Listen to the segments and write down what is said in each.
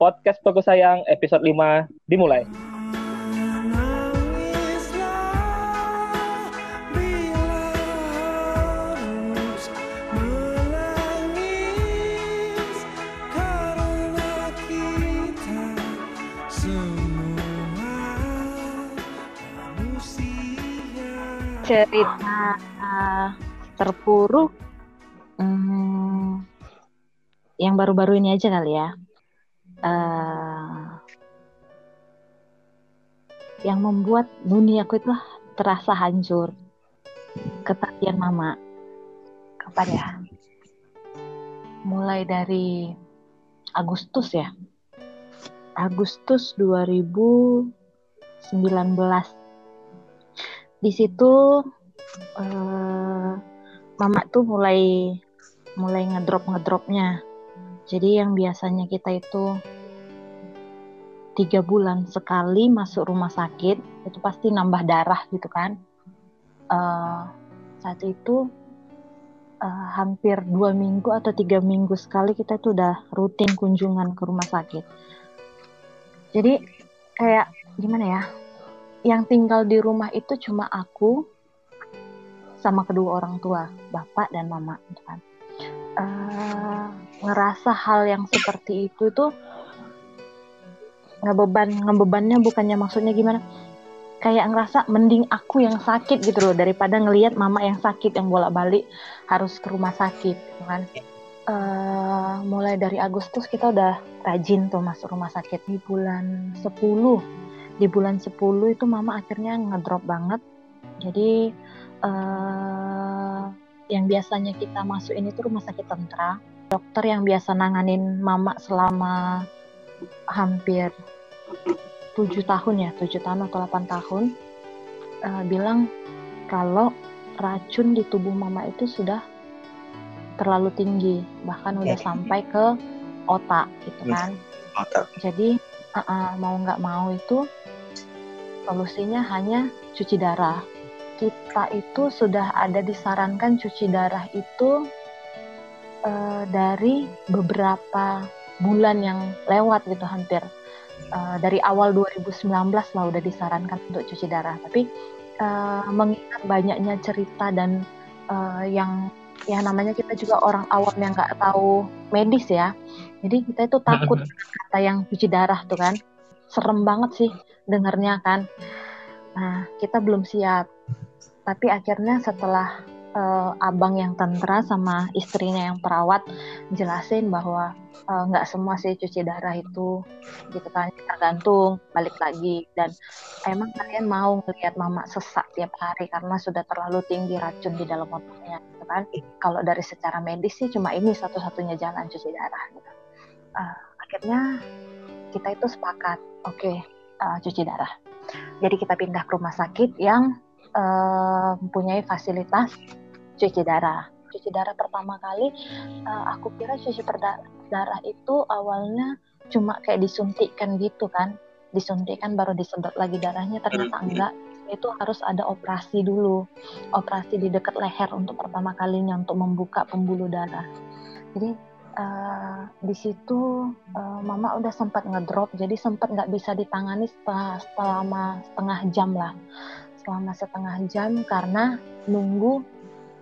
podcast Toko Sayang episode 5 dimulai. cerita terpuruk hmm, yang baru-baru ini aja kali ya uh, yang membuat dunia aku itu terasa hancur. Ketagihan mama. Kapan ya? Mulai dari Agustus ya. Agustus 2019 di situ uh, mama tuh mulai mulai ngedrop ngedropnya jadi yang biasanya kita itu tiga bulan sekali masuk rumah sakit itu pasti nambah darah gitu kan uh, saat itu uh, hampir dua minggu atau tiga minggu sekali kita itu udah rutin kunjungan ke rumah sakit jadi kayak gimana ya yang tinggal di rumah itu cuma aku sama kedua orang tua, bapak dan mama, gitu kan. Uh, ngerasa hal yang seperti itu tuh ngebeban ngebebannya bukannya maksudnya gimana? Kayak ngerasa mending aku yang sakit gitu loh daripada ngelihat mama yang sakit yang bolak-balik harus ke rumah sakit gitu kan. Uh, mulai dari Agustus kita udah rajin tuh masuk rumah sakit. Di bulan 10 di bulan 10 itu mama akhirnya ngedrop banget. Jadi uh, yang biasanya kita masuk ini tuh rumah sakit tentra. Dokter yang biasa nanganin mama selama hampir tujuh tahun ya tujuh tahun atau 8 tahun uh, bilang kalau racun di tubuh mama itu sudah terlalu tinggi bahkan udah sampai ke otak gitu kan otak. jadi uh -uh, mau nggak mau itu solusinya hanya cuci darah. Kita itu sudah ada disarankan cuci darah itu uh, dari beberapa bulan yang lewat gitu hampir uh, dari awal 2019 lah udah disarankan untuk cuci darah. Tapi uh, mengingat banyaknya cerita dan uh, yang ya namanya kita juga orang awam yang nggak tahu medis ya. Jadi kita itu takut kata yang cuci darah tuh kan. Serem banget sih dengarnya kan. Nah, kita belum siap. Tapi akhirnya setelah uh, abang yang tentara sama istrinya yang perawat jelasin bahwa eh, nggak uh, semua sih cuci darah itu gitu kan. Tergantung balik lagi. Dan emang kalian mau ngelihat mama sesak tiap hari karena sudah terlalu tinggi racun di dalam otaknya gitu kan. Kalau dari secara medis sih cuma ini satu-satunya jalan cuci darah gitu. Uh, akhirnya kita itu sepakat oke okay, uh, cuci darah. Jadi kita pindah ke rumah sakit yang uh, mempunyai fasilitas cuci darah. Cuci darah pertama kali uh, aku kira cuci darah itu awalnya cuma kayak disuntikkan gitu kan. Disuntikkan baru disedot lagi darahnya ternyata enggak. Itu harus ada operasi dulu. Operasi di dekat leher untuk pertama kalinya untuk membuka pembuluh darah. Jadi uh, di situ uh, mama udah sempat ngedrop jadi sempat nggak bisa ditangani setelah, selama setengah jam lah selama setengah jam karena nunggu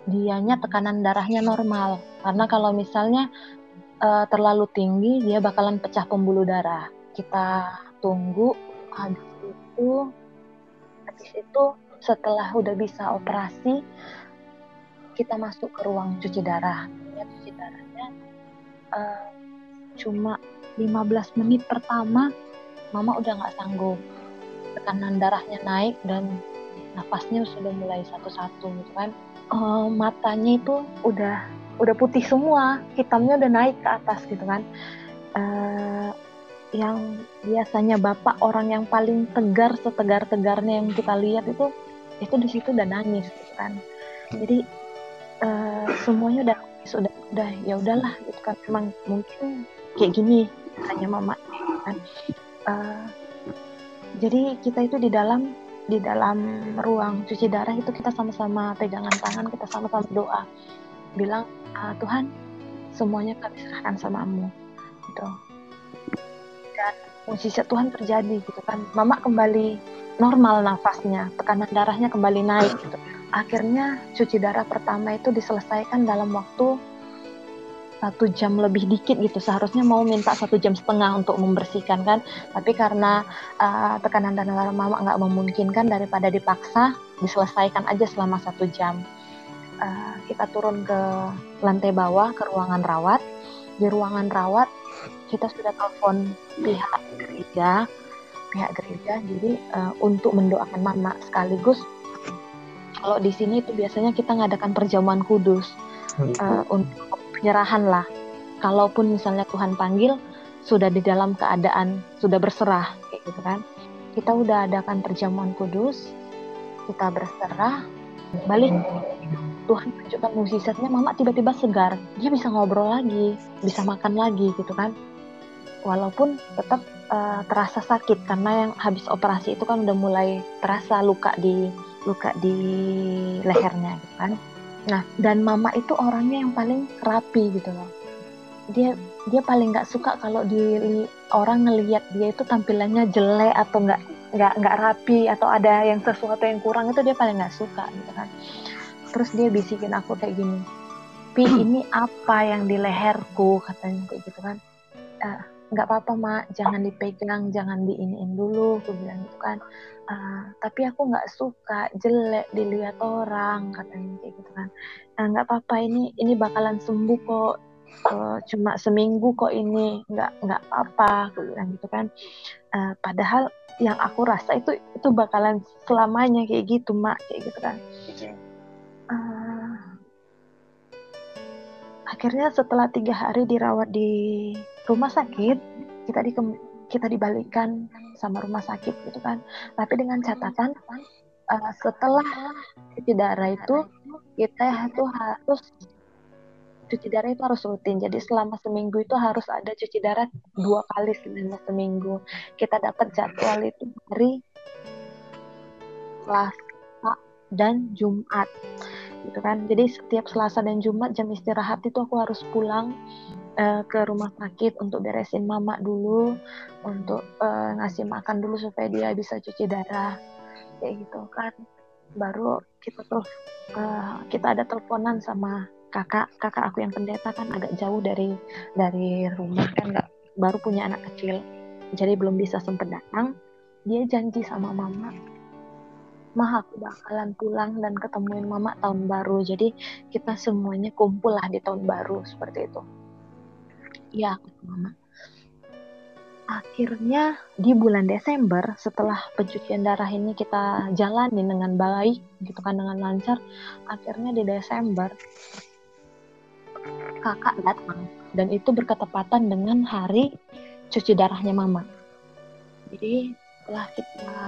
dianya tekanan darahnya normal. Karena kalau misalnya uh, terlalu tinggi dia bakalan pecah pembuluh darah. Kita tunggu habis itu habis itu setelah udah bisa operasi kita masuk ke ruang cuci darah. Ya cuci darahnya uh, cuma 15 menit pertama mama udah nggak sanggup. Tekanan darahnya naik dan nafasnya sudah mulai satu-satu gitu kan uh, matanya itu udah udah putih semua hitamnya udah naik ke atas gitu kan. Uh, yang biasanya bapak orang yang paling tegar setegar tegarnya yang kita lihat itu itu di situ udah nangis gitu kan. Jadi uh, semuanya udah sudah udah ya udahlah itu kan. Emang mungkin kayak gini hanya mama kan. Uh, jadi kita itu di dalam di dalam ruang cuci darah itu kita sama-sama pegangan tangan kita sama-sama doa bilang ah, Tuhan semuanya kami serahkan samamu. Gitu. Dan mujizat Tuhan terjadi gitu kan. Mama kembali normal nafasnya tekanan darahnya kembali naik gitu. Akhirnya cuci darah pertama itu diselesaikan dalam waktu satu jam lebih dikit gitu. Seharusnya mau minta satu jam setengah untuk membersihkan kan? Tapi karena uh, tekanan darah mama nggak memungkinkan daripada dipaksa diselesaikan aja selama satu jam. Uh, kita turun ke lantai bawah ke ruangan rawat. Di ruangan rawat kita sudah telepon pihak gereja. Pihak gereja jadi uh, untuk mendoakan mama sekaligus. Kalau di sini itu biasanya kita ngadakan perjamuan kudus uh, untuk penyerahan lah. Kalaupun misalnya Tuhan panggil sudah di dalam keadaan sudah berserah kayak gitu kan. Kita udah adakan perjamuan kudus kita berserah balik. Tuhan tunjukkan mukjizatnya mama tiba-tiba segar. Dia bisa ngobrol lagi bisa makan lagi gitu kan. Walaupun tetap uh, terasa sakit karena yang habis operasi itu kan udah mulai terasa luka di luka di lehernya gitu kan nah dan mama itu orangnya yang paling rapi gitu loh. Dia dia paling nggak suka kalau di orang ngelihat dia itu tampilannya jelek atau nggak nggak nggak rapi atau ada yang sesuatu yang kurang itu dia paling nggak suka gitu kan. Terus dia bisikin aku kayak gini pi ini apa yang di leherku? katanya kayak gitu kan. Uh, nggak apa-apa mak jangan dipegang jangan diiniin dulu aku bilang gitu kan. Uh, tapi aku nggak suka jelek dilihat orang katanya kayak gitu kan. Nggak uh, apa-apa ini ini bakalan sembuh kok. Uh, cuma seminggu kok ini nggak nggak apa-apa aku bilang gitu kan. Uh, padahal yang aku rasa itu itu bakalan selamanya kayak gitu mak kayak gitu kan. Uh, akhirnya setelah tiga hari dirawat di rumah sakit kita di kita dibalikan sama rumah sakit gitu kan. Tapi dengan catatan uh, setelah cuci darah itu kita itu harus cuci darah itu harus rutin. Jadi selama seminggu itu harus ada cuci darah dua kali selama seminggu. Kita dapat jadwal itu hari Selasa dan Jumat gitu kan. Jadi setiap Selasa dan Jumat jam istirahat itu aku harus pulang uh, ke rumah sakit untuk beresin mama dulu, untuk uh, ngasih makan dulu supaya dia bisa cuci darah, kayak gitu kan. Baru kita terus uh, kita ada teleponan sama kakak, kakak aku yang pendeta kan agak jauh dari dari rumah kan nggak baru punya anak kecil, jadi belum bisa sempat datang. Dia janji sama mama mah aku bakalan pulang dan ketemuin mama tahun baru jadi kita semuanya kumpul lah di tahun baru seperti itu Iya, kata mama. Akhirnya di bulan Desember setelah pencucian darah ini kita jalani dengan baik gitu kan dengan lancar, akhirnya di Desember kakak datang dan itu berketepatan dengan hari cuci darahnya mama. Jadi setelah kita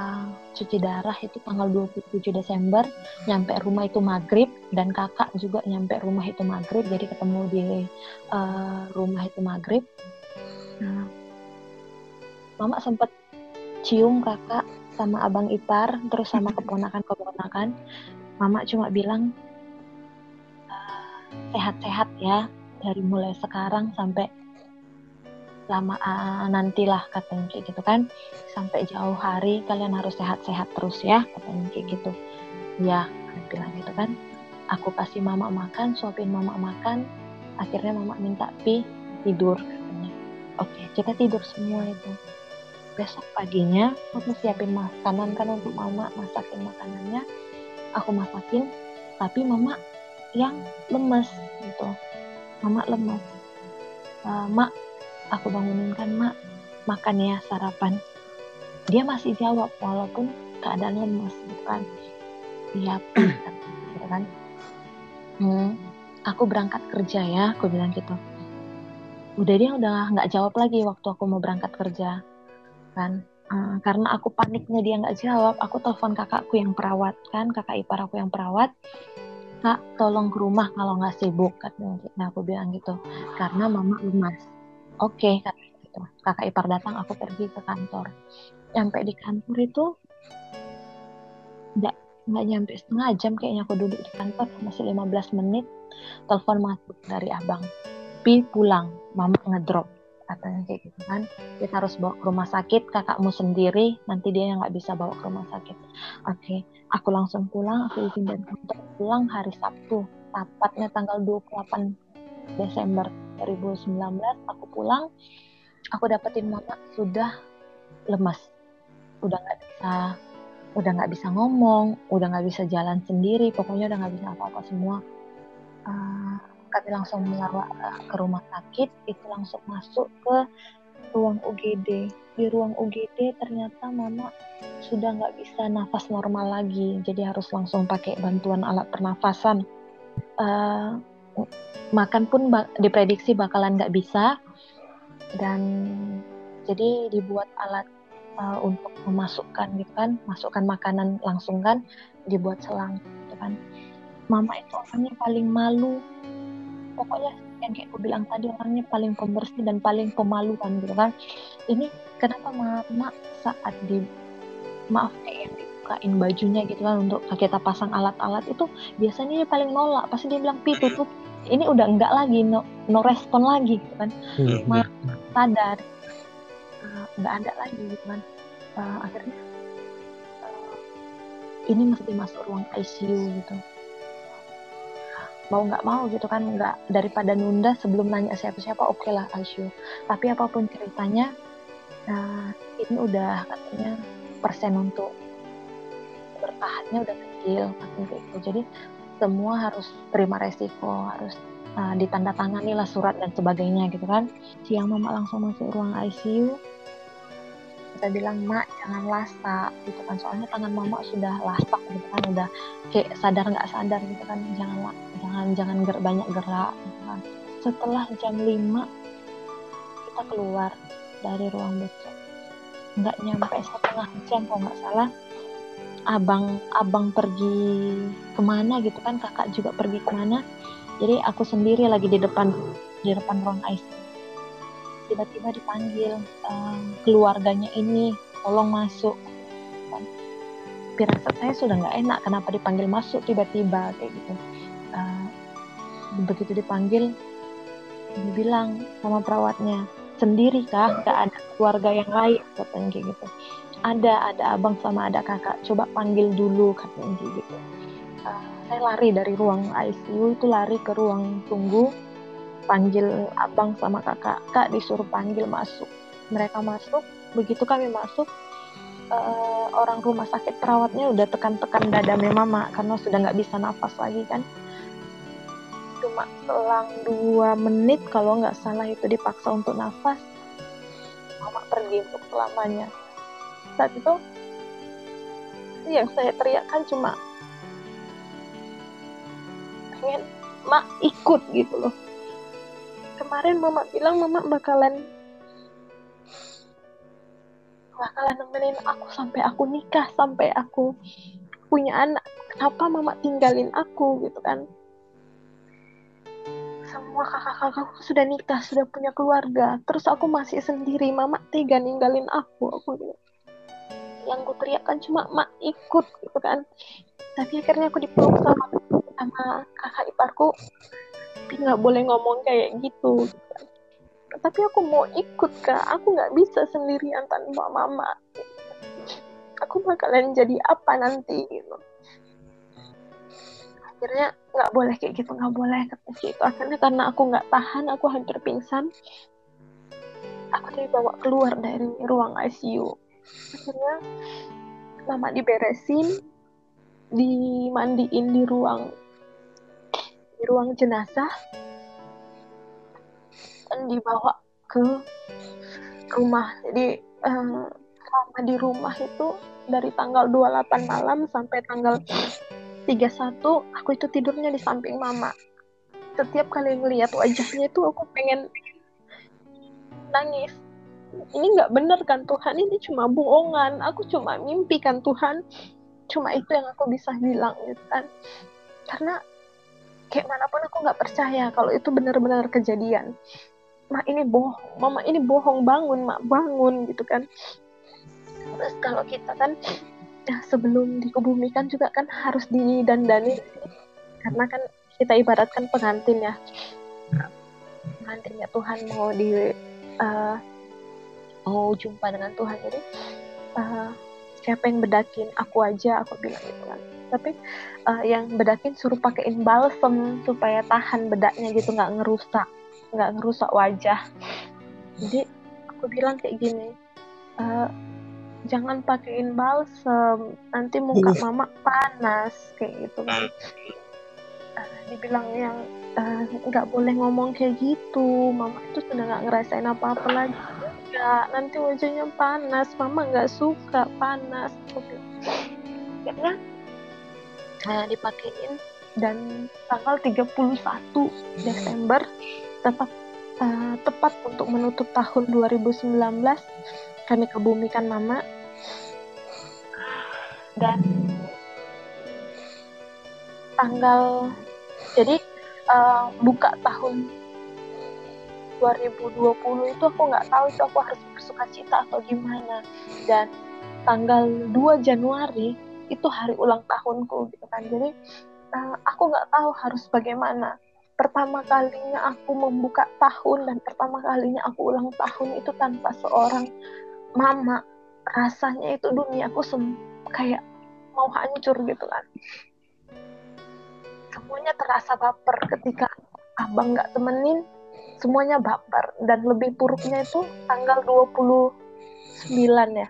cuci darah itu tanggal 27 Desember nyampe rumah itu maghrib dan kakak juga nyampe rumah itu maghrib jadi ketemu di uh, rumah itu maghrib. Nah, mama sempat cium kakak sama abang ipar terus sama keponakan keponakan mama cuma bilang eh, sehat-sehat ya dari mulai sekarang sampai lama uh, nantilah katanya kayak gitu kan. Sampai jauh hari kalian harus sehat-sehat terus ya katanya kayak gitu. Ya bilang gitu kan. Aku kasih mama makan suapin mama makan. Akhirnya mama minta pi tidur katanya. Oke kita tidur semua itu. Besok paginya aku siapin makanan kan untuk mama masakin makanannya. Aku masakin tapi mama yang lemes gitu. Mama lemes. Uh, mak aku bangunin kan mak. Makan ya sarapan. Dia masih jawab walaupun keadaan lemes gitu kan iya gitu kan? Hmm, aku berangkat kerja ya aku bilang gitu. Udah dia udah nggak jawab lagi waktu aku mau berangkat kerja kan? Uh, karena aku paniknya dia nggak jawab aku telepon kakakku yang perawat kan? Kakak ipar aku yang perawat. Kak tolong ke rumah kalau nggak sibuk katanya. Nah aku bilang gitu. Karena mama lemas oke okay, kakak ipar datang aku pergi ke kantor. Sampai di kantor itu nggak nggak nyampe setengah jam kayaknya aku duduk di kantor masih 15 menit. Telepon masuk dari abang. Pi pulang. Mama ngedrop katanya kayak gitu kan. Kita harus bawa ke rumah sakit. Kakakmu sendiri nanti dia yang nggak bisa bawa ke rumah sakit. Oke aku langsung pulang aku izin dan kantor pulang hari Sabtu. Tepatnya tanggal 28 Desember 2019 aku pulang aku dapetin mama sudah lemas. Udah nggak bisa udah nggak bisa ngomong udah nggak bisa jalan sendiri pokoknya udah nggak bisa apa-apa semua. Uh, kami langsung melawak ke rumah sakit itu langsung masuk ke ruang UGD di ruang UGD ternyata mama sudah nggak bisa nafas normal lagi jadi harus langsung pakai bantuan alat pernafasan. Uh, makan pun bak diprediksi bakalan nggak bisa. Dan jadi dibuat alat uh, untuk memasukkan gitu kan masukkan makanan langsung kan dibuat selang gitu kan. Mama itu orangnya paling malu. Pokoknya yang kayak aku bilang tadi orangnya paling pembersih dan paling pemaluan gitu kan. Ini kenapa mama saat di maaf kayak yang dibukain bajunya gitu kan untuk kita pasang alat-alat itu biasanya dia paling nolak. Pasti dia bilang pi tutup. Ini udah enggak lagi no, no respon lagi gitu kan. Hmm, ma iya. sadar uh, nggak ada lagi gitu kan. Uh, akhirnya uh, ini mesti masuk ruang ICU gitu. Mau nggak mau gitu kan nggak daripada nunda sebelum nanya siapa-siapa oke okay lah Aisyu tapi apa pun ceritanya nah ini udah katanya persen untuk bertahannya udah kecil katanya gitu. Jadi semua harus terima resiko harus uh, ditandatangani lah surat dan sebagainya gitu kan. Siang mama langsung masuk ruang ICU kita bilang mak jangan lasak gitu kan. Soalnya tangan mama sudah lasak gitu kan udah kayak sadar nggak sadar gitu kan. Jangan jangan jangan ger banyak gerak gitu kan. Setelah jam 5 kita keluar dari ruang besok. Nggak nyampe setengah jam kalau nggak salah abang abang pergi ke mana gitu kan kakak juga pergi ke mana. Jadi aku sendiri lagi di depan di depan ruang ICU tiba-tiba dipanggil um, keluarganya ini tolong masuk. Kan firasat saya sudah nggak enak kenapa dipanggil masuk tiba-tiba kayak gitu. Uh, begitu dipanggil dibilang sama perawatnya sendiri kah? Nggak ada keluarga yang lain katanya kayak gitu ada ada abang sama ada kakak. Coba panggil dulu katanya gitu. Uh, saya lari dari ruang ICU itu lari ke ruang tunggu. Panggil abang sama kakak. Kak disuruh panggil masuk. Mereka masuk. Begitu kami masuk uh, orang rumah sakit perawatnya udah tekan-tekan dada mama karena sudah nggak bisa nafas lagi kan. Cuma selang dua menit kalau nggak salah itu dipaksa untuk nafas mama pergi untuk selamanya saat itu yang saya teriakkan cuma pengen mak ikut gitu loh. Kemarin mama bilang mama bakalan bakalan nemenin aku sampai aku nikah sampai aku punya anak. Kenapa mama tinggalin aku gitu kan? Semua kakak-kakakku sudah nikah sudah punya keluarga. Terus aku masih sendiri mama tega ninggalin aku. Aku gitu yang ku teriakkan cuma mak ikut gitu kan. Tapi akhirnya aku dipeluk sama sama kakak iparku. Tapi nggak boleh ngomong kayak gitu. Tapi aku mau ikut kak. Aku nggak bisa sendirian tanpa mama. Aku bakalan jadi apa nanti gitu. Akhirnya nggak boleh kayak gitu nggak boleh. Kata gitu akhirnya karena aku nggak tahan aku hampir pingsan. Aku dibawa keluar dari ruang ICU akhirnya mama diberesin dimandiin di ruang di ruang jenazah dan dibawa ke rumah. Jadi selama di rumah itu dari tanggal 28 malam sampai tanggal 31 aku itu tidurnya di samping mama. Setiap kali ngeliat wajahnya itu aku pengen nangis ini nggak bener kan Tuhan? Ini cuma bohongan. Aku cuma mimpi kan Tuhan? Cuma itu yang aku bisa bilang gitu kan? Karena kayak mana pun aku nggak percaya kalau itu benar-benar kejadian. Mak ini bohong. Mama ini bohong bangun mak bangun gitu kan? Terus kalau kita kan ya sebelum dikebumikan juga kan harus didandani karena kan kita ibaratkan pengantin ya. Pengantinnya Tuhan mau di uh, mau jumpa dengan Tuhan. Jadi uh, siapa yang bedakin? Aku aja aku bilang gitu kan. Tapi uh, yang bedakin suruh pakein balsem supaya tahan bedaknya gitu nggak ngerusak nggak ngerusak wajah. Jadi aku bilang kayak gini uh, jangan pakein balsem nanti muka mama panas kayak gitu. Kan uh, dibilang yang nggak uh, boleh ngomong kayak gitu mama itu sudah nggak ngerasain apa apa lagi enggak nanti wajahnya panas. Mama nggak suka panas. Karena nah, dipakein dan tanggal 31 Desember tetap uh, tepat untuk menutup tahun 2019 kami kebumikan mama. Dan tanggal jadi uh, buka tahun 2020 itu aku nggak tahu itu aku harus bersuka cita atau gimana. Dan tanggal 2 Januari itu hari ulang tahunku gitu kan. Jadi uh, aku nggak tahu harus bagaimana. Pertama kalinya aku membuka tahun dan pertama kalinya aku ulang tahun itu tanpa seorang mama. Rasanya itu dunia aku kayak mau hancur gitu kan. Semuanya terasa baper ketika abang nggak temenin semuanya baper. Dan lebih buruknya itu tanggal 29 ya.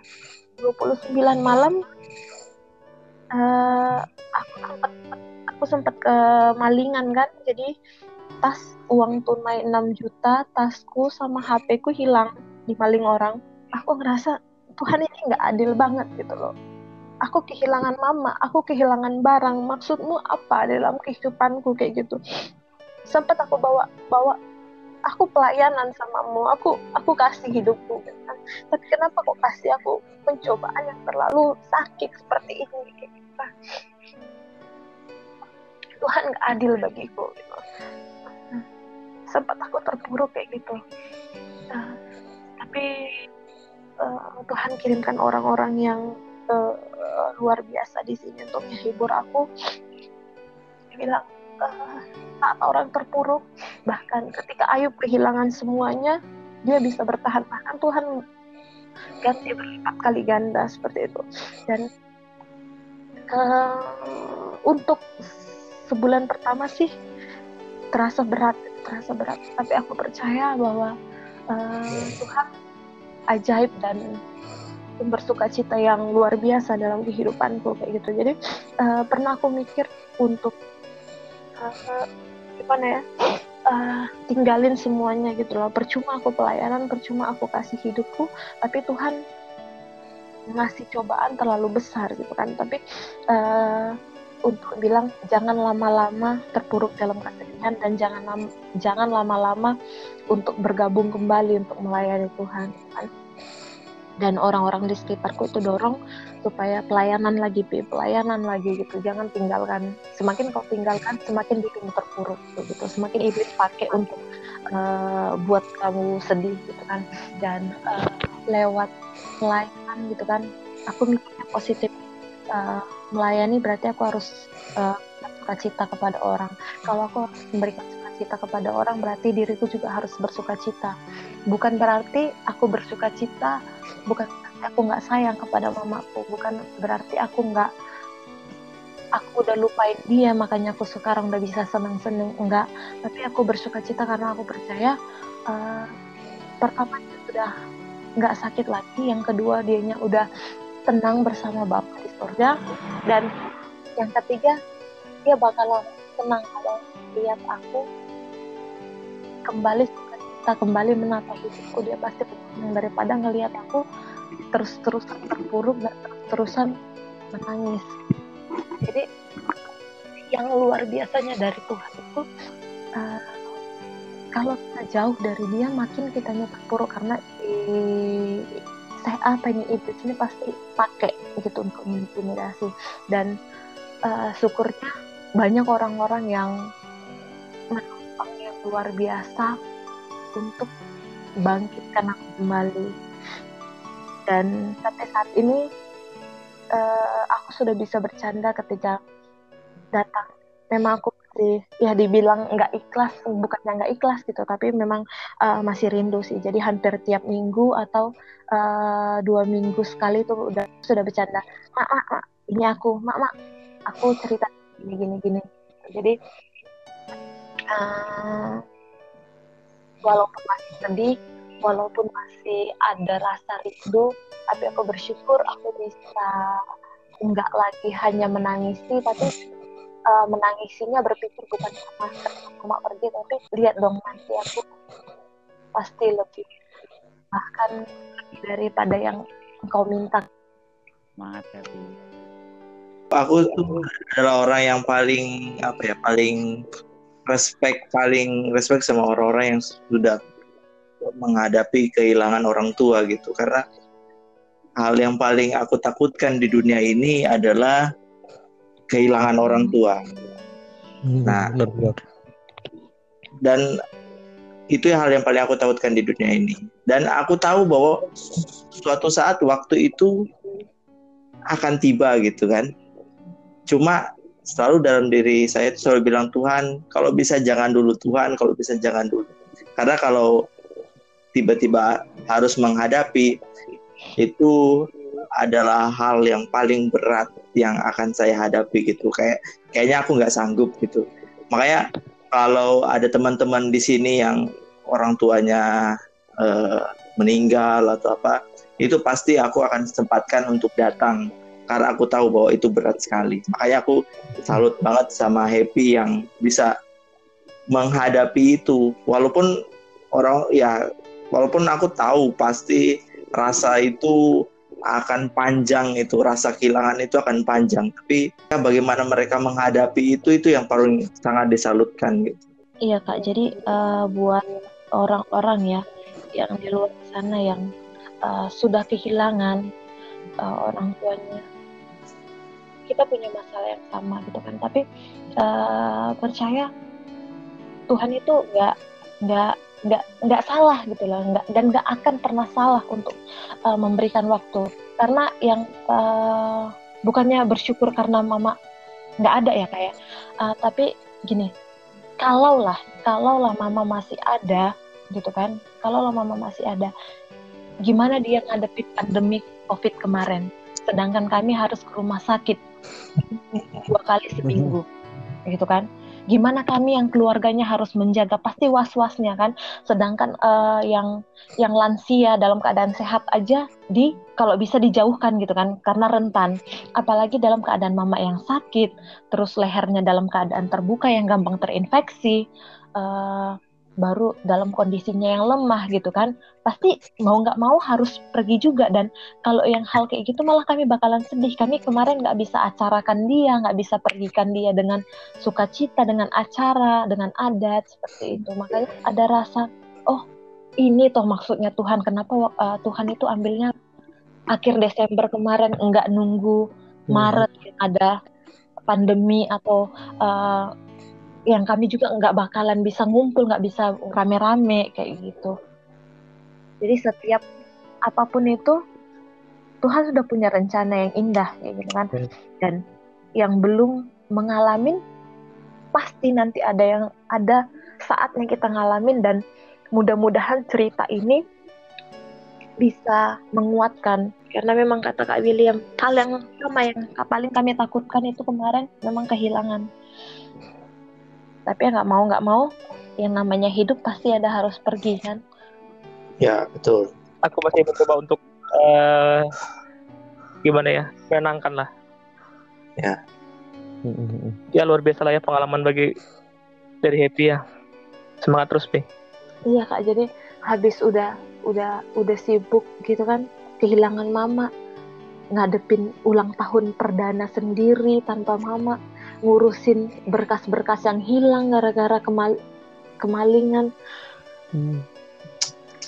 29 malam uh, aku sempat aku sempat ke malingan kan. Jadi tas uang tunai 6 juta tasku sama HP ku hilang di maling orang. Aku ngerasa Tuhan ini nggak adil banget gitu loh. Aku kehilangan mama aku kehilangan barang. Maksudmu apa dalam kehidupanku? Kayak gitu. Sempat aku bawa bawa aku pelayanan samamu aku aku kasih hidupku gitu kan. Tapi kenapa kok kasih aku pencobaan yang terlalu sakit seperti ini gitu kan? Tuhan gak adil bagiku gitu. Sempat aku terpuruk kayak gitu. Uh, tapi uh, Tuhan kirimkan orang-orang yang uh, luar biasa di sini untuk menghibur aku. Dia bilang saat orang terpuruk bahkan ketika Ayub kehilangan semuanya dia bisa bertahan. Bahkan Tuhan ganti berlipat kali ganda seperti itu. Dan uh, untuk sebulan pertama sih terasa berat terasa berat. Tapi aku percaya bahwa uh, Tuhan ajaib dan bersuka cita yang luar biasa dalam kehidupanku kayak gitu. Jadi uh, pernah aku mikir untuk uh, gimana ya? Uh, tinggalin semuanya gitu loh. Percuma aku pelayanan percuma aku kasih hidupku tapi Tuhan ngasih cobaan terlalu besar gitu kan. Tapi uh, untuk bilang jangan lama-lama terpuruk dalam kesedihan dan jangan jangan lama-lama untuk bergabung kembali untuk melayani Tuhan gitu kan dan orang-orang di sekitarku itu dorong supaya pelayanan lagi pelayanan lagi gitu. Jangan tinggalkan semakin kau tinggalkan semakin bikin terpuruk gitu semakin iblis pakai untuk uh, buat kamu sedih gitu kan. Dan uh, lewat pelayanan gitu kan. Aku mikirnya positif uh, melayani berarti aku harus uh, cita kepada orang. Kalau aku memberikan sukacita kepada orang berarti diriku juga harus bersuka cita. Bukan berarti aku bersuka cita bukan aku nggak sayang kepada mamaku bukan berarti aku nggak aku udah lupain dia makanya aku sekarang udah bisa seneng-seneng enggak. Tapi aku bersuka cita karena aku percaya uh, pertama dia sudah nggak sakit lagi yang kedua dianya udah tenang bersama bapak di surga dan yang ketiga dia bakalan tenang kalau lihat aku kembali kita kembali menata hidupku dia pasti yang daripada ngelihat aku terus-terusan terpuruk dan terus-terusan menangis. Jadi yang luar biasanya dari Tuhan itu uh, kalau kita jauh dari dia makin kita terpuruk karena saya apa ini iblis ini pasti pakai gitu untuk mengintimidasi. Dan uh, syukurnya banyak orang-orang yang luar biasa untuk bangkitkan aku kembali. Dan sampai saat ini uh, aku sudah bisa bercanda ketika datang. Memang aku masih ya dibilang nggak ikhlas bukannya nggak ikhlas gitu tapi memang uh, masih rindu sih. Jadi hampir tiap minggu atau uh, dua minggu sekali tuh udah sudah bercanda. Mak mak, mak ini aku. Mak mak aku cerita gini gini gini. Jadi uh, walaupun masih sedih walaupun masih ada rasa rindu tapi aku bersyukur aku bisa nggak lagi hanya menangisi tapi uh, menangisinya berpikir bukan sama mama pergi tapi lihat dong nanti aku pasti lebih bahkan daripada yang engkau minta. Semangat tapi Aku tuh adalah orang yang paling apa ya paling respect paling respect sama orang-orang yang sudah menghadapi kehilangan orang tua gitu karena hal yang paling aku takutkan di dunia ini adalah kehilangan orang tua. Hmm, nah, benar, benar. dan itu hal yang paling aku takutkan di dunia ini. Dan aku tahu bahwa suatu saat waktu itu akan tiba gitu kan. Cuma selalu dalam diri saya itu selalu bilang Tuhan, kalau bisa jangan dulu Tuhan, kalau bisa jangan dulu. Karena kalau tiba-tiba harus menghadapi itu adalah hal yang paling berat yang akan saya hadapi gitu. Kayak kayaknya aku nggak sanggup gitu. Makanya kalau ada teman-teman di sini yang orang tuanya uh, meninggal atau apa itu pasti aku akan sempatkan untuk datang karena aku tahu bahwa itu berat sekali. Makanya aku salut banget sama Happy yang bisa menghadapi itu. Walaupun orang ya walaupun aku tahu pasti rasa itu akan panjang itu rasa kehilangan itu akan panjang. Tapi ya, bagaimana mereka menghadapi itu itu yang paling sangat disalutkan gitu. Iya kak. Jadi uh, buat orang-orang ya yang di luar sana yang uh, sudah kehilangan uh, orang tuanya kita punya masalah yang sama gitu kan. Tapi uh, percaya Tuhan itu nggak nggak nggak nggak salah gitu loh. Nggak dan nggak akan pernah salah untuk uh, memberikan waktu. Karena yang uh, bukannya bersyukur karena mama nggak ada ya kayak uh, tapi gini kalaulah kalaulah mama masih ada gitu kan kalaulah mama masih ada gimana dia ngadepin pandemi covid kemarin? Sedangkan kami harus ke rumah sakit dua kali seminggu. Gitu kan? Gimana kami yang keluarganya harus menjaga? Pasti was-wasnya kan? Sedangkan uh, yang yang lansia dalam keadaan sehat aja di kalau bisa dijauhkan gitu kan? Karena rentan. Apalagi dalam keadaan mama yang sakit terus lehernya dalam keadaan terbuka yang gampang terinfeksi uh, baru dalam kondisinya yang lemah gitu kan pasti mau nggak mau harus pergi juga dan kalau yang hal kayak gitu malah kami bakalan sedih kami kemarin nggak bisa acarakan dia nggak bisa pergikan dia dengan sukacita dengan acara dengan adat seperti itu makanya ada rasa oh ini toh maksudnya Tuhan kenapa uh, Tuhan itu ambilnya akhir Desember kemarin nggak nunggu hmm. Maret hmm. ada pandemi atau uh, yang kami juga nggak bakalan bisa ngumpul, nggak bisa rame-rame kayak gitu. Jadi setiap apa pun itu Tuhan sudah punya rencana yang indah kayak gitu kan. Dan yang belum mengalami pasti nanti ada yang ada saatnya kita ngalamin dan mudah-mudahan cerita ini bisa menguatkan karena memang kata Kak William hal yang sama yang paling kami takutkan itu kemarin memang kehilangan tapi ya nggak mau nggak mau. Yang namanya hidup pasti ada harus pergi kan? Ya betul. Aku masih mencoba untuk uh, gimana ya menenangkan lah. Ya. Ya luar biasa lah ya pengalaman bagi dari happy ya. Semangat terus pi. Iya kak. Jadi habis udah udah udah sibuk gitu kan kehilangan mama ngadepin ulang tahun perdana sendiri tanpa mama ngurusin berkas-berkas yang hilang gara-gara kemal kemalingan. Hmm.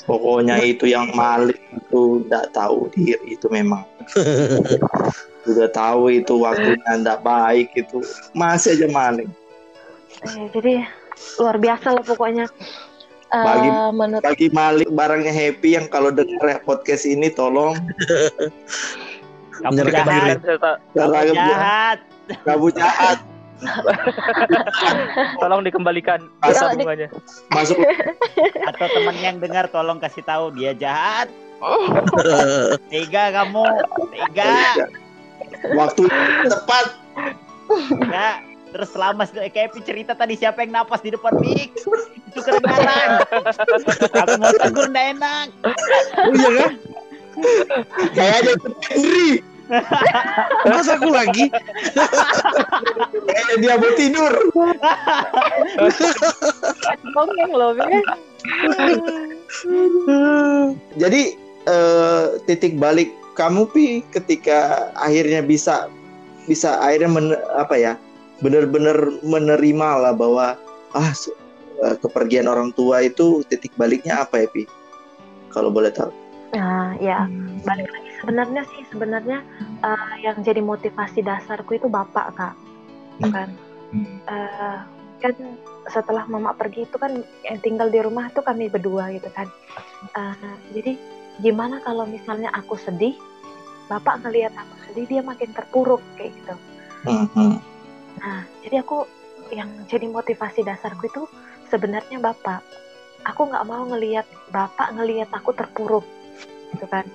Pokoknya nah. itu yang maling itu tidak tahu diri itu memang. Sudah tahu itu waktunya tidak baik itu masih aja maling. Eh, jadi luar biasa lah pokoknya. Bagi, uh, menurut... bagi maling barangnya happy yang kalau dengar podcast ini tolong kamu jahat, kamu jahat, kamu jahat Tolong dikembalikan Masa bunganya. masuk Atau teman yang dengar tolong kasih tahu dia jahat. Tega kamu. Tega. waktu tepat Ya. Terus selama kayak cerita tadi siapa yang napas di depan mic itu kedengaran. Aku mau tegur enak. Oh iya kan? kayaknya Henry. Masa aku lagi? kayaknya dia mau tidur. Loh, jadi eh, titik balik kamu pi ketika akhirnya bisa bisa akhirnya men- apa ya benar-benar menerima lah bahwa ah eh, kepergian orang tua itu titik baliknya apa ya pi? Kalau boleh tahu. Nah, ya balik lagi sebenarnya sih sebenarnya eh, yang jadi motivasi dasarku itu bapak kak, kan? Eh, kan setelah mama pergi itu kan yang tinggal di rumah tuh kami berdua gitu kan. Eh, jadi gimana kalau misalnya aku sedih, bapak ngelihat aku sedih dia makin terpuruk kayak gitu. Mhm. Nah, jadi aku yang jadi motivasi dasarku itu sebenarnya bapak. Aku nggak mau ngelihat bapak ngelihat aku terpuruk, gitu kan.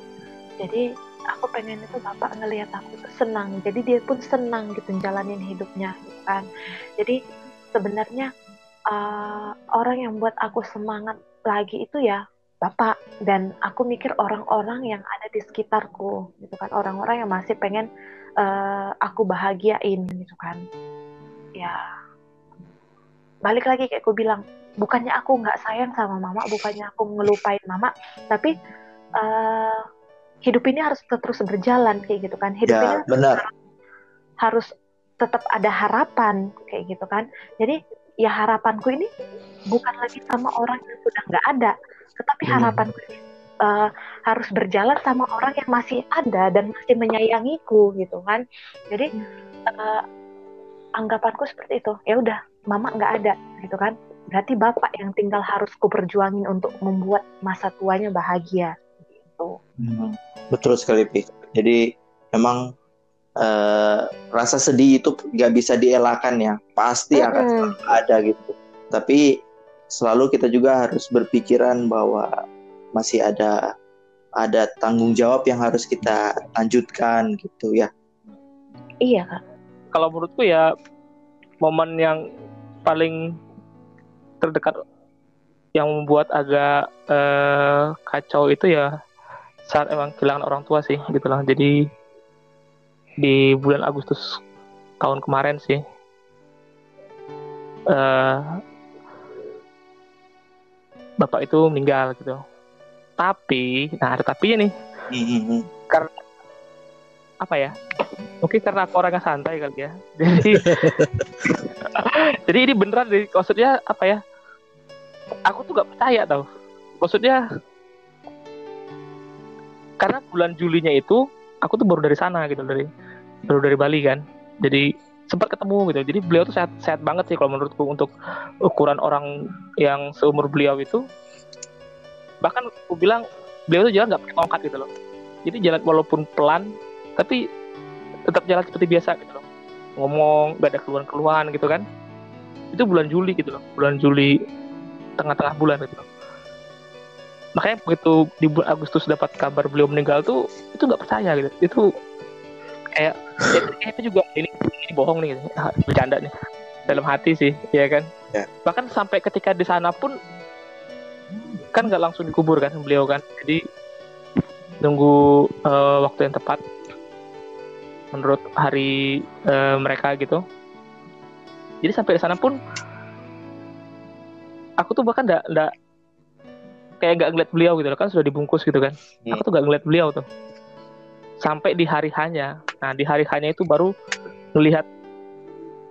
Jadi aku pengen itu bapak ngelihat aku senang. Jadi dia pun senang gitu jalanin hidupnya, gitu kan. Jadi sebenarnya eh, orang yang buat aku semangat lagi itu ya bapak dan aku mikir orang-orang yang ada di sekitarku, gitu kan. Orang-orang yang masih pengen eh, aku bahagiain, gitu kan ya balik lagi kayak aku bilang bukannya aku nggak sayang sama mama bukannya aku ngelupain mama tapi eh, hidup ini harus terus berjalan kayak gitu kan. Hidup ini ya benar. harus tetap ada harapan kayak gitu kan. Jadi ya harapanku ini bukan lagi sama orang yang sudah nggak ada tetapi Hmm. harapanku ini eh, harus berjalan sama orang yang masih ada dan masih menyayangiku gitu kan. Jadi eh, anggapanku seperti itu. Ya udah mama nggak ada gitu kan. Berarti bapak yang tinggal harus ku perjuangin untuk membuat masa tuanya bahagia Mhm. betul sekali pi. Jadi memang eh, rasa sedih itu nggak bisa dielakkan ya. Pasti akan Mm-mm. selalu ada gitu. Tapi selalu kita juga harus berpikiran bahwa masih ada ada tanggung jawab yang harus kita lanjutkan gitu ya. Iya kak. Kalau menurutku ya momen yang paling terdekat yang membuat agak eh, kacau itu ya saat emang kehilangan orang tua sih gitu lah. Jadi di bulan Agustus tahun kemarin sih eh bapak itu meninggal gitu. Tapi, nah ada tapinya nih Mhm. apa ya mungkin karena aku orangnya santai kali ya jadi jadi ini beneran deh maksudnya apa ya aku tuh gak percaya tau maksudnya karena bulan Julinya itu aku tuh baru dari sana gitu dari baru dari Bali kan. Jadi sempat ketemu gitu. Jadi beliau tuh sehat sehat banget sih kalau menurutku untuk ukuran orang yang seumur beliau itu. Bahkan aku bilang beliau tuh jalan nggak pakai tongkat gitu loh. Jadi jalan walaupun pelan tapi tetap jalan seperti biasa gitu loh. Ngomong gak ada keluhan-keluhan gitu kan. Itu bulan Juli gitu loh. Bulan Juli tengah-tengah bulan gitu loh makanya begitu di bulan Agustus dapat kabar beliau meninggal tuh itu nggak percaya gitu itu kayak ya, kayak itu juga ini, ini bohong nih gitu. Bercanda nih dalam hati sih ya kan Ya. bahkan sampai ketika di sana pun kan nggak langsung dikubur kan beliau kan jadi nunggu eh, waktu yang tepat menurut hari eh, mereka gitu jadi sampai di sana pun aku tuh bahkan nggak kayak nggak ngeliat beliau gitu loh kan sudah dibungkus gitu kan. Hmm. aku tuh nggak ngeliat beliau tuh. Sampai di hari hanya. Nah di hari hanya itu baru melihat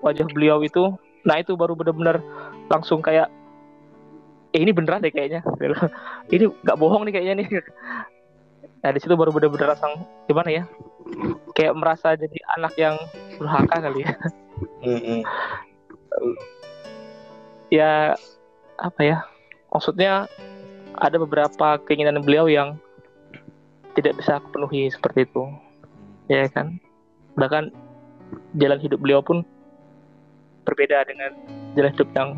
wajah beliau itu nah itu baru benar-benar langsung kayak eh ini beneran deh kayaknya. Ini nggak bohong nih kayaknya nih. Nah di situ baru benar-benar langsung gimana ya kayak merasa jadi anak yang durhaka kali ya. Mhm. ya apa ya maksudnya ada beberapa keinginan beliau yang tidak bisa aku penuhi seperti itu. Ya kan? Bahkan jalan hidup beliau pun berbeda dengan jalan hidup yang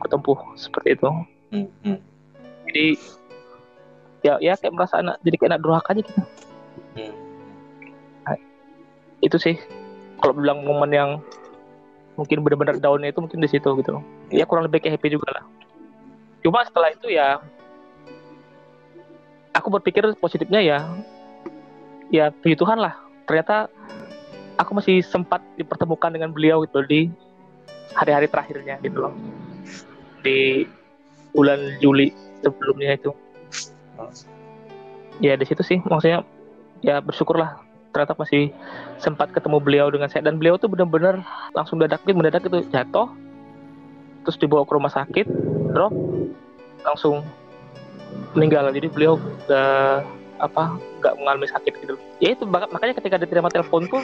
kutempuh seperti itu. Hmm, hmm, jadi ya ya kayak merasa anak jadi kayak anak durhaka aja gitu. Hmm. itu sih. Kalau bilang momen yang mungkin benar-benar downnya itu mungkin di situ gitu. Loh ya kurang lebih kayak happy juga lah. Cuma setelah itu ya aku berpikir positifnya ya ya puji Tuhan lah. Ternyata aku masih sempat dipertemukan dengan beliau gitu di hari-hari terakhirnya gitu loh. Di bulan Juli sebelumnya itu. Ya di situ sih. Maksudnya ya bersyukurlah. Ternyata masih sempat ketemu beliau dengan saya. Dan beliau tuh benar-benar langsung dadak mendadak itu jatuh. Terus dibawa ke rumah sakit drop. Langsung meninggal jadi beliau udah apa nggak mengalami sakit gitu. Ya itu makanya ketika diterima telepon tuh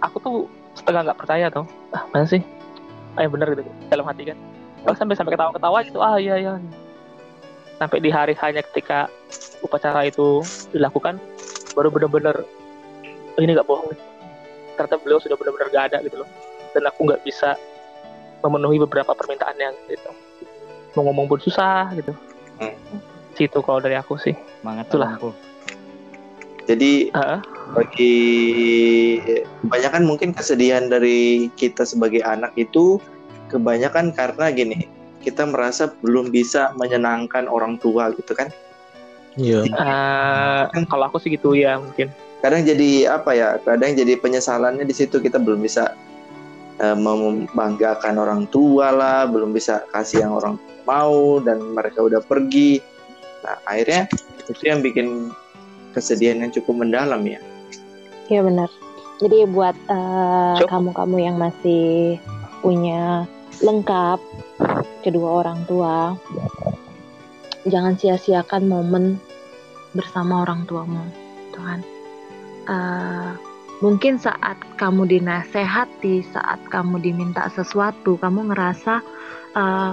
aku tuh setengah nggak percaya tuh ah mana sih? Ah ya bener gitu dalam hati kan. Oh, sampai sampai ketawa-ketawa gitu ah iya iya. Sampai di hari hanya ketika upacara itu dilakukan baru benar-benar "Oh, ini nggak bohong ternyata beliau sudah benar-benar gak ada gitu loh. Dan aku nggak bisa memenuhi beberapa permintaannya gitu. Mau ngomong pun susah gitu. Hmm. Situ kalau dari aku sih Semangat Itulah. abangku. Jadi Heeh. bagi kebanyakan mungkin kesedihan dari kita sebagai anak itu kebanyakan karena gini kita merasa belum bisa menyenangkan orang tua gitu kan Iya. Eh, kalau aku sih gitu ya mungkin kadang jadi apa ya kadang jadi penyesalannya di situ kita belum bisa eh, membanggakan orang tua lah belum bisa kasih yang orang mau dan mereka udah pergi nah akhirnya itu yang bikin kesedihan yang cukup mendalam ya Iya benar. Jadi buat eh, kamu-kamu yang masih punya lengkap kedua orang tua, jangan sia-siakan momen bersama orang tuamu, kan? Eh, mungkin saat kamu dinasehati, saat kamu diminta sesuatu, kamu ngerasa eh,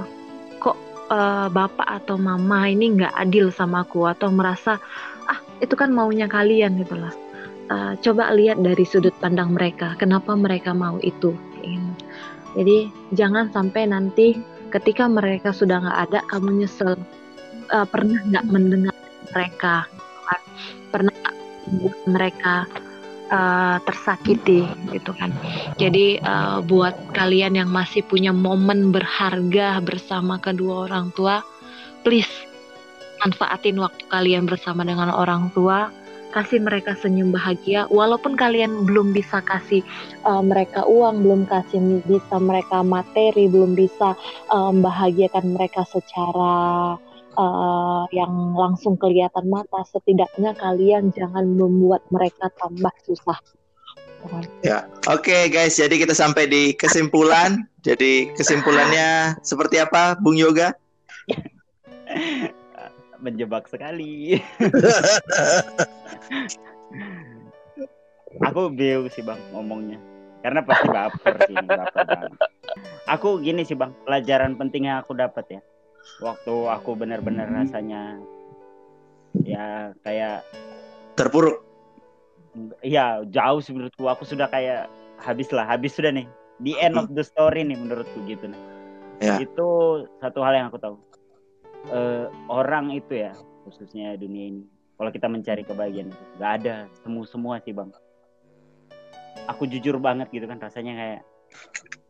eh, bapak atau mama ini nggak adil sama aku atau merasa ah itu kan maunya kalian gitu lah uh, coba lihat dari sudut pandang mereka, kenapa mereka mau itu. Jadi jangan sampai nanti ketika mereka sudah nggak ada, kamu nyesel. Uh, pernah nggak mendengar mereka, pernah mereka uh, tersakiti, gitu kan. Jadi uh, buat kalian yang masih punya momen berharga bersama kedua orang tua, please manfaatin waktu kalian bersama dengan orang tua kasih mereka senyum bahagia walaupun kalian belum bisa kasih uh, mereka uang belum kasih bisa mereka materi belum bisa membahagiakan mereka secara uh, yang langsung kelihatan mata setidaknya kalian jangan membuat mereka tambah susah Ya, oke guys. Jadi kita sampai di kesimpulan. Jadi kesimpulannya seperti apa, Bung Yoga? Menjebak sekali. Aku bingung sih bang ngomongnya. Karena pasti baper sih, baper banget. Aku gini sih bang, pelajaran penting yang aku dapat ya. Waktu aku benar-benar rasanya ya kayak Terpuruk. Iya jauh sih menurutku. Aku sudah kayak habis lah habis sudah nih. Di end of the story nih menurutku gitu nih. Ya. itu satu hal yang aku tahu. Eh, orang itu ya khususnya dunia ini kalau kita mencari kebahagiaan nggak ada semua semua sih bang. Aku jujur banget gitu kan rasanya kayak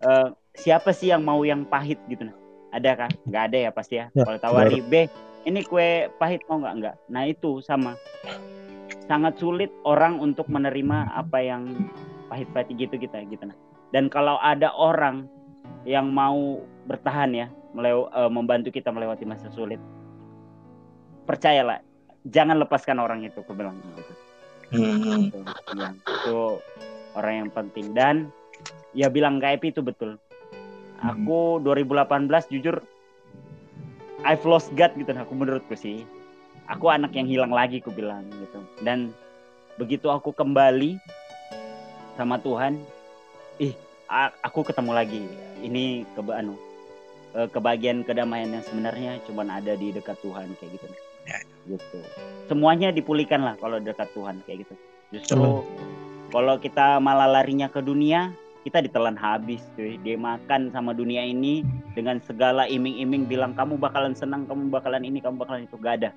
eh, siapa sih yang mau yang pahit gitu nah ada kan nggak ada ya pasti ya, Ya, kalau tawari B ini kue pahit mau nggak nggak nah itu sama sangat sulit orang untuk menerima apa yang pahit-pahit gitu kita gitu nah. Dan kalau ada orang yang mau bertahan ya, melew- eh, membantu kita melewati masa sulit, percayalah, jangan lepaskan orang itu, aku bilang gitu. Hmm. Itu, itu orang yang penting dan ya bilang KP itu betul. Aku 2018 jujur I've lost God gitu aku menurutku sih. Aku anak yang hilang lagi aku bilang gitu. Dan begitu aku kembali sama Tuhan, ih aku ketemu lagi. Ini keba anu eh, kebahagiaan kedamaian yang sebenarnya cuma ada di dekat Tuhan kayak gitu. Ya. Gitu. Semuanya dipulihkan lah kalau dekat Tuhan kayak gitu. Justru kalau kita malah larinya ke dunia, kita ditelan habis cuy dia makan sama dunia ini dengan segala iming-iming bilang kamu bakalan senang kamu bakalan ini kamu bakalan itu gak ada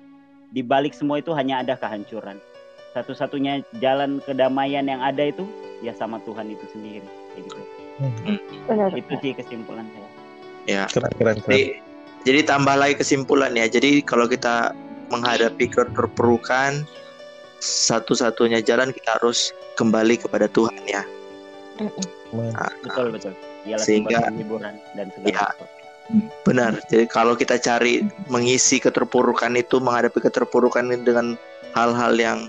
di balik semua itu hanya ada kehancuran satu-satunya jalan kedamaian yang ada itu ya sama Tuhan itu sendiri kayak gitu Benar. itu sih kesimpulan saya Ya. Keren, keren, keren. Jadi, jadi tambah lagi kesimpulan ya. Jadi kalau kita menghadapi keterpurukan, satu-satunya jalan kita harus kembali kepada Tuhan ya. Betul betul Dialah Sehingga- hiburan dan segala Ya. sesuatu. benar. Jadi kalau kita cari mengisi keterpurukan itu, menghadapi keterpurukan ini dengan hal-hal yang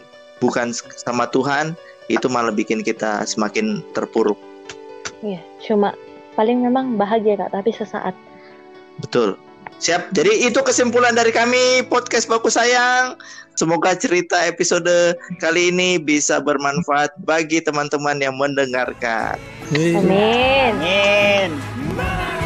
bukan sama Tuhan, itu malah bikin kita semakin terpuruk. Iya, cuma paling memang bahagia kak, tapi sesaat. Betul. Siap. Jadi itu kesimpulan dari kami podcast Baku Sayang. Semoga cerita episode kali ini bisa bermanfaat bagi teman-teman yang mendengarkan. Hei. Amin. Amin